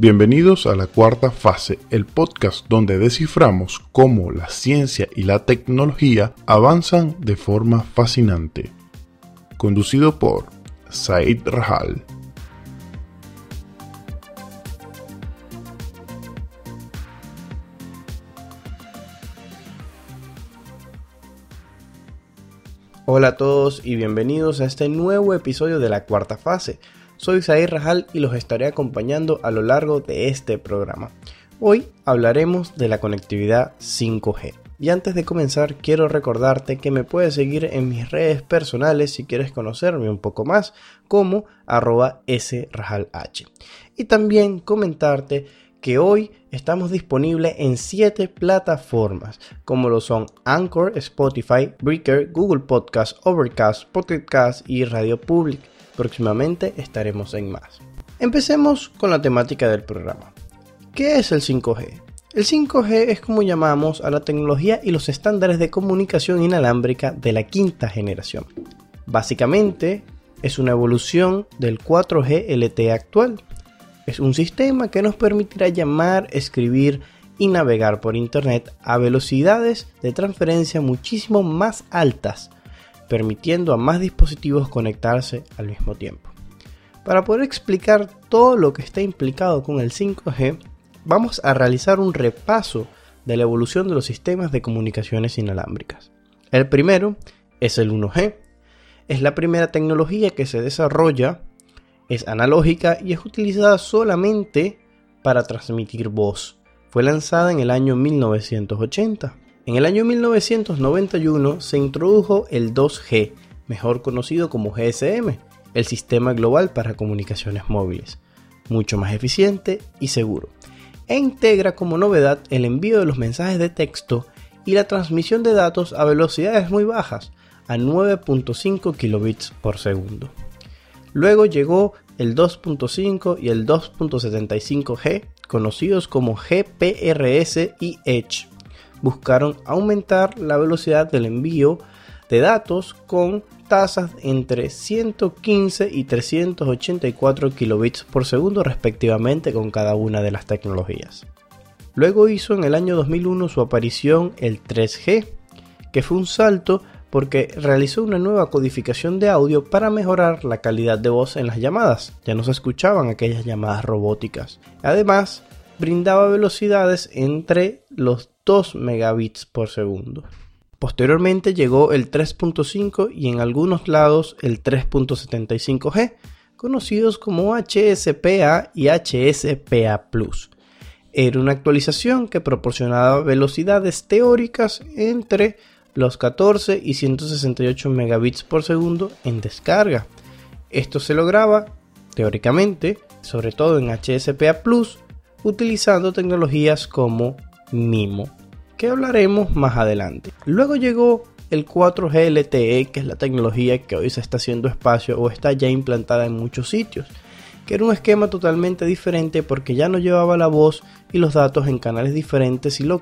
Bienvenidos a la cuarta fase, el podcast donde desciframos cómo la ciencia y la tecnología avanzan de forma fascinante. Conducido por Said Rahal. Hola a todos y bienvenidos a este nuevo episodio de la cuarta fase. Soy Zair Rajal y los estaré acompañando a lo largo de este programa. Hoy hablaremos de la conectividad 5G. Y antes de comenzar quiero recordarte que me puedes seguir en mis redes personales si quieres conocerme un poco más como arroba srajalh. Y también comentarte que hoy estamos disponibles en 7 plataformas, como lo son Anchor, Spotify, Breaker, Google Podcast, Overcast, Podcast y Radio Public. Próximamente estaremos en más. Empecemos con la temática del programa. ¿Qué es el 5G? El 5G es como llamamos a la tecnología y los estándares de comunicación inalámbrica de la quinta generación. Básicamente es una evolución del 4G LTE actual, es un sistema que nos permitirá llamar, escribir y navegar por Internet a velocidades de transferencia muchísimo más altas, permitiendo a más dispositivos conectarse al mismo tiempo. Para poder explicar todo lo que está implicado con el 5G, vamos a realizar un repaso de la evolución de los sistemas de comunicaciones inalámbricas. El primero es el 1G. Es la primera tecnología que se desarrolla es analógica y es utilizada solamente para transmitir voz. Fue lanzada en el año 1980. En el año 1991 se introdujo el 2G, mejor conocido como GSM, el sistema global para comunicaciones móviles, mucho más eficiente y seguro, e integra como novedad el envío de los mensajes de texto y la transmisión de datos a velocidades muy bajas, a 9.5 kilobits por segundo. Luego llegó el 2.5 y el 2.75G, conocidos como GPRS y Edge. Buscaron aumentar la velocidad del envío de datos con tasas entre 115 y 384 kilobits por segundo respectivamente con cada una de las tecnologías. Luego hizo en el año 2001 su aparición el 3G, que fue un salto porque realizó una nueva codificación de audio para mejorar la calidad de voz en las llamadas. Ya no se escuchaban aquellas llamadas robóticas. Además, brindaba velocidades entre los 2 megabits por segundo. Posteriormente llegó el 3.5 y en algunos lados el 3.75G, conocidos como HSPA y HSPA Plus. Era una actualización que proporcionaba velocidades teóricas entre los 14 y 168 megabits por segundo en descarga. Esto se lograba, teóricamente, sobre todo en HSPA Plus, utilizando tecnologías como MIMO, que hablaremos más adelante. Luego llegó el 4G LTE, que es la tecnología que hoy se está haciendo espacio o está ya implantada en muchos sitios que era un esquema totalmente diferente porque ya no llevaba la voz y los datos en canales diferentes, sino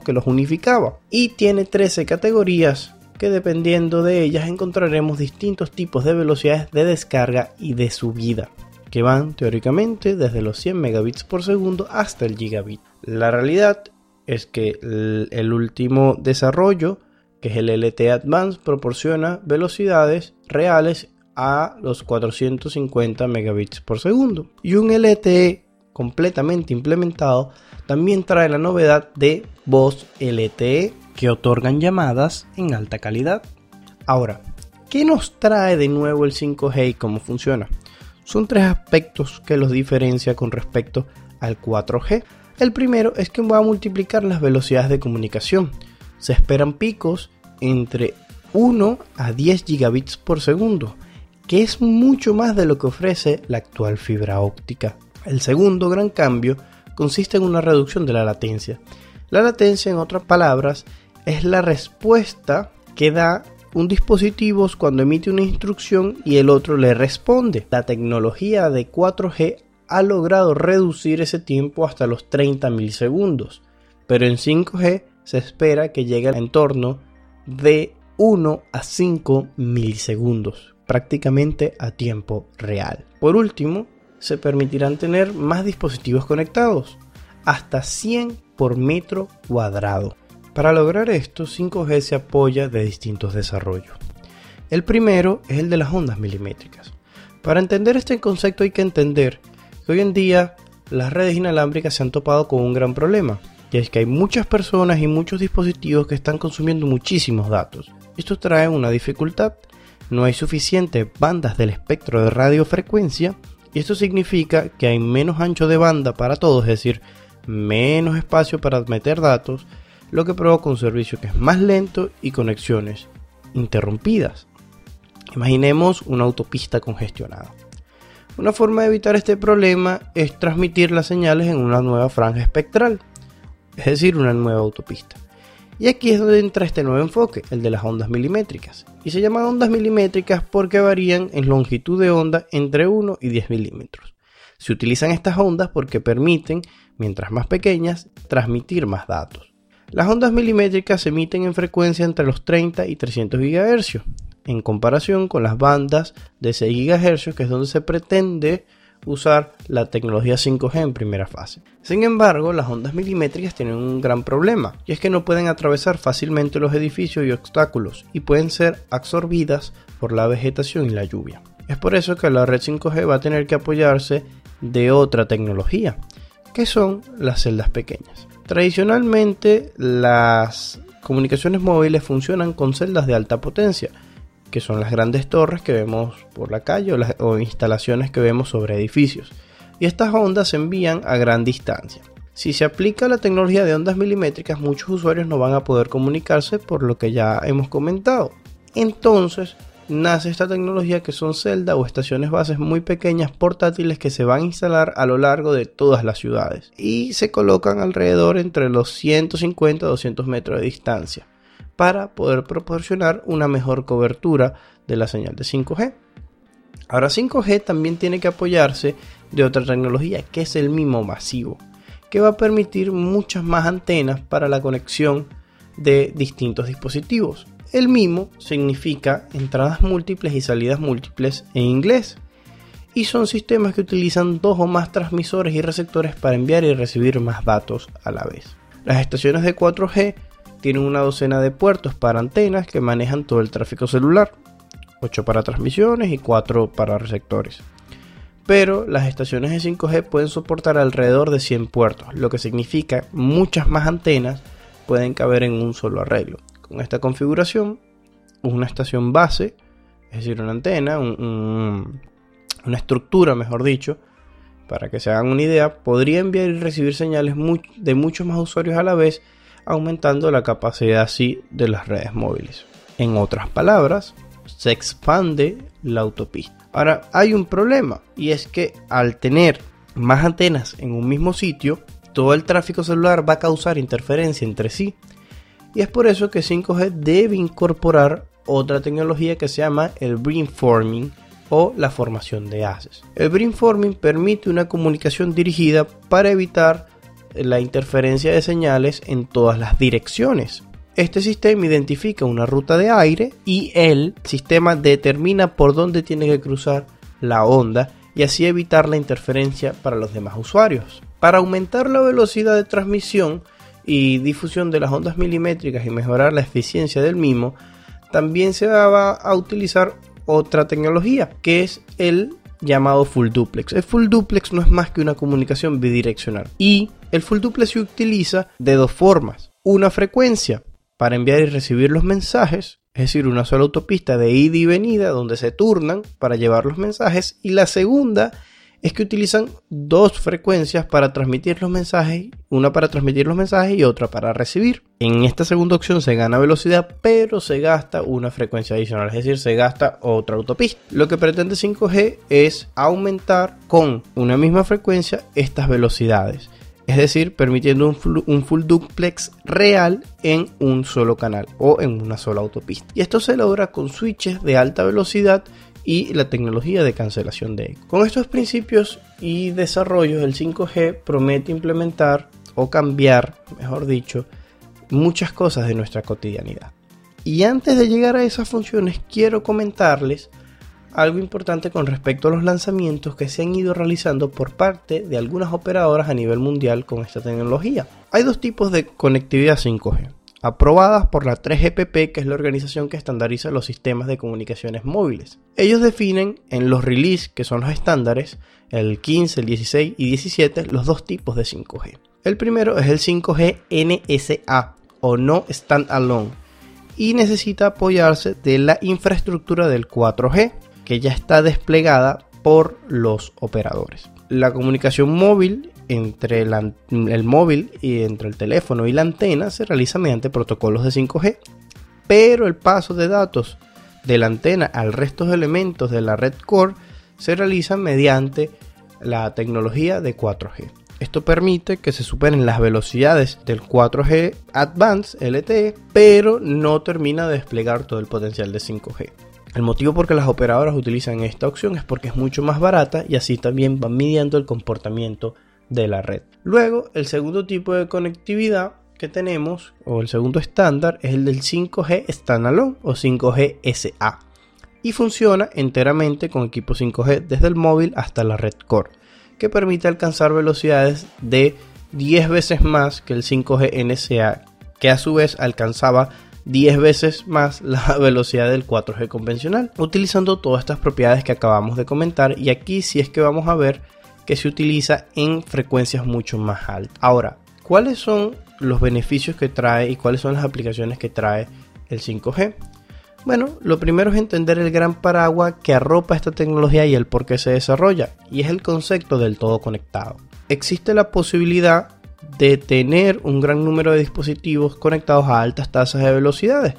que los unificaba. Y tiene 13 categorías que dependiendo de ellas encontraremos distintos tipos de velocidades de descarga y de subida, que van teóricamente desde los 100 megabits por segundo hasta el gigabit. La realidad es que el último desarrollo, que es el LTE Advanced, proporciona velocidades reales a los 450 megabits por segundo. Y un LTE completamente implementado también trae la novedad de voz LTE que otorgan llamadas en alta calidad. Ahora, ¿qué nos trae de nuevo el 5G y cómo funciona? Son tres aspectos que los diferencia con respecto al 4G. El primero es que va a multiplicar las velocidades de comunicación. Se esperan picos entre 1 a 10 gigabits por segundo que es mucho más de lo que ofrece la actual fibra óptica. El segundo gran cambio consiste en una reducción de la latencia. La latencia, en otras palabras, es la respuesta que da un dispositivo cuando emite una instrucción y el otro le responde. La tecnología de 4G ha logrado reducir ese tiempo hasta los 30 milisegundos, pero en 5G se espera que llegue al entorno de 1 a 5 milisegundos prácticamente a tiempo real. Por último, se permitirán tener más dispositivos conectados, hasta 100 por metro cuadrado. Para lograr esto, 5G se apoya de distintos desarrollos. El primero es el de las ondas milimétricas. Para entender este concepto hay que entender hoy en día las redes inalámbricas se han topado con un gran problema, y es que hay muchas personas y muchos dispositivos que están consumiendo muchísimos datos. Esto trae una dificultad, no hay suficientes bandas del espectro de radiofrecuencia, y esto significa que hay menos ancho de banda para todos, es decir, menos espacio para meter datos, lo que provoca un servicio que es más lento y conexiones interrumpidas. Imaginemos una autopista congestionada. Una forma de evitar este problema es transmitir las señales en una nueva franja espectral, es decir, una nueva autopista. Y aquí es donde entra este nuevo enfoque, el de las ondas milimétricas. Y se llaman ondas milimétricas porque varían en longitud de onda entre 1 y 10 milímetros. Se utilizan estas ondas porque permiten, mientras más pequeñas, transmitir más datos. Las ondas milimétricas se emiten en frecuencia entre los 30 y 300 GHz, en comparación con las bandas de 6 GHz, que es donde se pretende usar la tecnología 5G en primera fase. Sin embargo, las ondas milimétricas tienen un gran problema, y es que no pueden atravesar fácilmente los edificios y obstáculos, y pueden ser absorbidas por la vegetación y la lluvia. Es por eso que la red 5G va a tener que apoyarse de otra tecnología, que son las celdas pequeñas. Tradicionalmente las comunicaciones móviles funcionan con celdas de alta potencia, que son las grandes torres que vemos por la calle o, instalaciones que vemos sobre edificios, y estas ondas se envían a gran distancia. Si se aplica la tecnología de ondas milimétricas, muchos usuarios no van a poder comunicarse por lo que ya hemos comentado. Entonces, nace esta tecnología que son celdas o estaciones bases muy pequeñas portátiles que se van a instalar a lo largo de todas las ciudades y se colocan alrededor entre los 150 a 200 metros de distancia para poder proporcionar una mejor cobertura de la señal de 5G. Ahora 5G también tiene que apoyarse de otra tecnología que es el MIMO masivo, que va a permitir muchas más antenas para la conexión de distintos dispositivos. El MIMO significa entradas múltiples y salidas múltiples en inglés. Y son sistemas que utilizan dos o más transmisores y receptores para enviar y recibir más datos a la vez. Las estaciones de 4G tienen una docena de puertos para antenas que manejan todo el tráfico celular, 8 para transmisiones y 4 para receptores. Pero las estaciones de 5G pueden soportar alrededor de 100 puertos, lo que significa muchas más antenas pueden caber en un solo arreglo. Con esta configuración, una estación base, es decir, una antena, una estructura, mejor dicho, para que se hagan una idea, podría enviar y recibir señales de muchos más usuarios a la vez, aumentando la capacidad así de las redes móviles. En otras palabras, se expande la autopista. Ahora, hay un problema, y es que al tener más antenas en un mismo sitio, todo el tráfico celular va a causar interferencia entre sí y es por eso que 5G debe incorporar otra tecnología que se llama el beamforming o la formación de haces. El beamforming permite una comunicación dirigida para evitar la interferencia de señales en todas las direcciones. Este sistema identifica una ruta de aire y el sistema determina por dónde tiene que cruzar la onda y así evitar la interferencia para los demás usuarios. Para aumentar la velocidad de transmisión, y difusión de las ondas milimétricas y mejorar la eficiencia del mismo, también se va a utilizar otra tecnología que es el llamado full duplex. El full duplex no es más que una comunicación bidireccional y el full duplex se utiliza de dos formas. Una frecuencia para enviar y recibir los mensajes, es decir, una sola autopista de ida y venida donde se turnan para llevar los mensajes y la segunda es que utilizan dos frecuencias para transmitir los mensajes, una para transmitir los mensajes y otra para recibir. En esta segunda opción se gana velocidad, pero se gasta una frecuencia adicional, es decir, se gasta otra autopista. Lo que pretende 5G es aumentar con una misma frecuencia estas velocidades. Es decir, permitiendo un, full duplex real en un solo canal o en una sola autopista. Y esto se logra con switches de alta velocidad y la tecnología de cancelación de eco. Con estos principios y desarrollos, el 5G promete implementar o cambiar, mejor dicho, muchas cosas de nuestra cotidianidad. Y antes de llegar a esas funciones, quiero comentarles algo importante con respecto a los lanzamientos que se han ido realizando por parte de algunas operadoras a nivel mundial con esta tecnología. Hay dos tipos de conectividad 5G aprobadas por la 3GPP, que es la organización que estandariza los sistemas de comunicaciones móviles. Ellos definen en los release, que son los estándares, el 15, el 16 y 17, los dos tipos de 5G. El primero es el 5G NSA o no standalone y necesita apoyarse de la infraestructura del 4G que ya está desplegada por los operadores. La comunicación móvil entre el móvil y entre el teléfono y la antena se realiza mediante protocolos de 5G, pero el paso de datos de la antena al resto de elementos de la red core se realiza mediante la tecnología de 4G. Esto permite que se superen las velocidades del 4G Advanced LTE, pero no termina de desplegar todo el potencial de 5G. El motivo por que las operadoras utilizan esta opción es porque es mucho más barata y así también van midiendo el comportamiento de la red. Luego, el segundo tipo de conectividad que tenemos, o el segundo estándar, es el del 5G Standalone o 5G SA. Y funciona enteramente con equipo 5G desde el móvil hasta la red core, que permite alcanzar velocidades de 10 veces más que el 5G NSA, que a su vez alcanzaba 10 veces más la velocidad del 4G convencional, utilizando todas estas propiedades que acabamos de comentar. Y aquí sí es que vamos a ver que se utiliza en frecuencias mucho más altas. Ahora, ¿cuáles son los beneficios que trae y cuáles son las aplicaciones que trae el 5G? Bueno, lo primero es entender el gran paraguas que arropa esta tecnología y el por qué se desarrolla, y es el concepto del todo conectado. Existe la posibilidad de tener un gran número de dispositivos conectados a altas tasas de velocidades,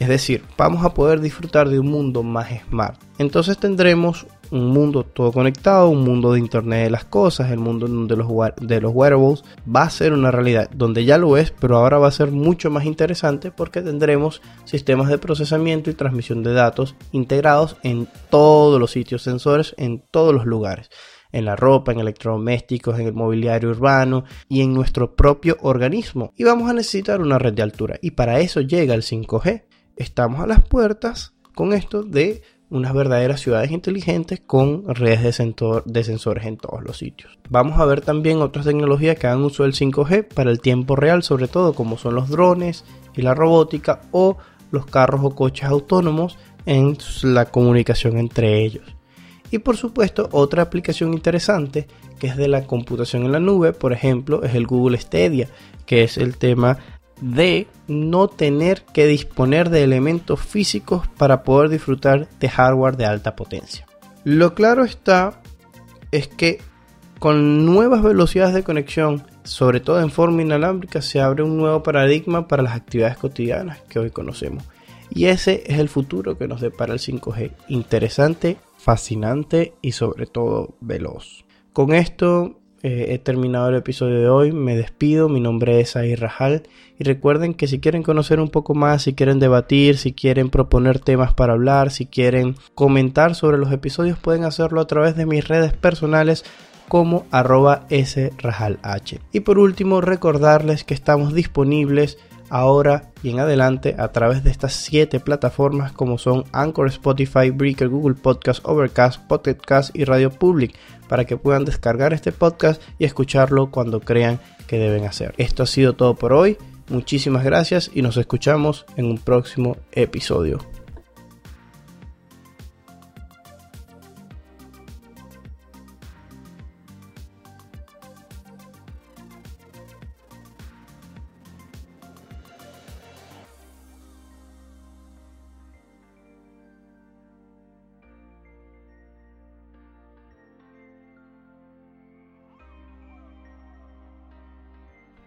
es decir, vamos a poder disfrutar de un mundo más smart. Entonces tendremos un mundo todo conectado, un mundo de Internet de las cosas, el mundo los, de los wearables va a ser una realidad, donde ya lo es, pero ahora va a ser mucho más interesante porque tendremos sistemas de procesamiento y transmisión de datos integrados en todos los sitios sensores, en todos los lugares en la ropa, en electrodomésticos, en el mobiliario urbano y en nuestro propio organismo. Y vamos a necesitar una red de altura. Y para eso llega el 5G. Estamos a las puertas con esto de unas verdaderas ciudades inteligentes con redes de, sensores en todos los sitios. Vamos a ver también otras tecnologías que hagan uso del 5G para el tiempo real, sobre todo como son los drones y la robótica o los carros o coches autónomos en la comunicación entre ellos. Y por supuesto, otra aplicación interesante que es de la computación en la nube, por ejemplo, es el Google Stadia, que es el tema de no tener que disponer de elementos físicos para poder disfrutar de hardware de alta potencia. Lo claro está es que con nuevas velocidades de conexión, sobre todo en forma inalámbrica, se abre un nuevo paradigma para las actividades cotidianas que hoy conocemos. Y ese es el futuro que nos depara el 5G. Interesante, fascinante y sobre todo veloz. Con esto eh, he terminado el episodio de hoy, me despido, mi nombre es Ahir Rajal y recuerden que si quieren conocer un poco más, si quieren debatir, si quieren proponer temas para hablar, si quieren comentar sobre los episodios, pueden hacerlo a través de mis redes personales como arroba srajalh. Y por último, recordarles que estamos disponibles ahora y en adelante a través de estas siete plataformas como son Anchor, Spotify, Breaker, Google Podcast, Overcast, Pocket Cast y Radio Public para que puedan descargar este podcast y escucharlo cuando crean que deben hacer. Esto ha sido todo por hoy. Muchísimas gracias y nos escuchamos en un próximo episodio.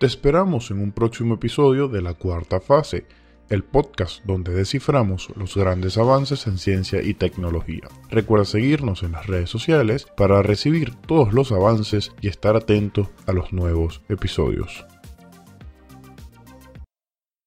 Te esperamos en un próximo episodio de la cuarta fase, el podcast donde desciframos los grandes avances en ciencia y tecnología. Recuerda seguirnos en las redes sociales para recibir todos los avances y estar atento a los nuevos episodios.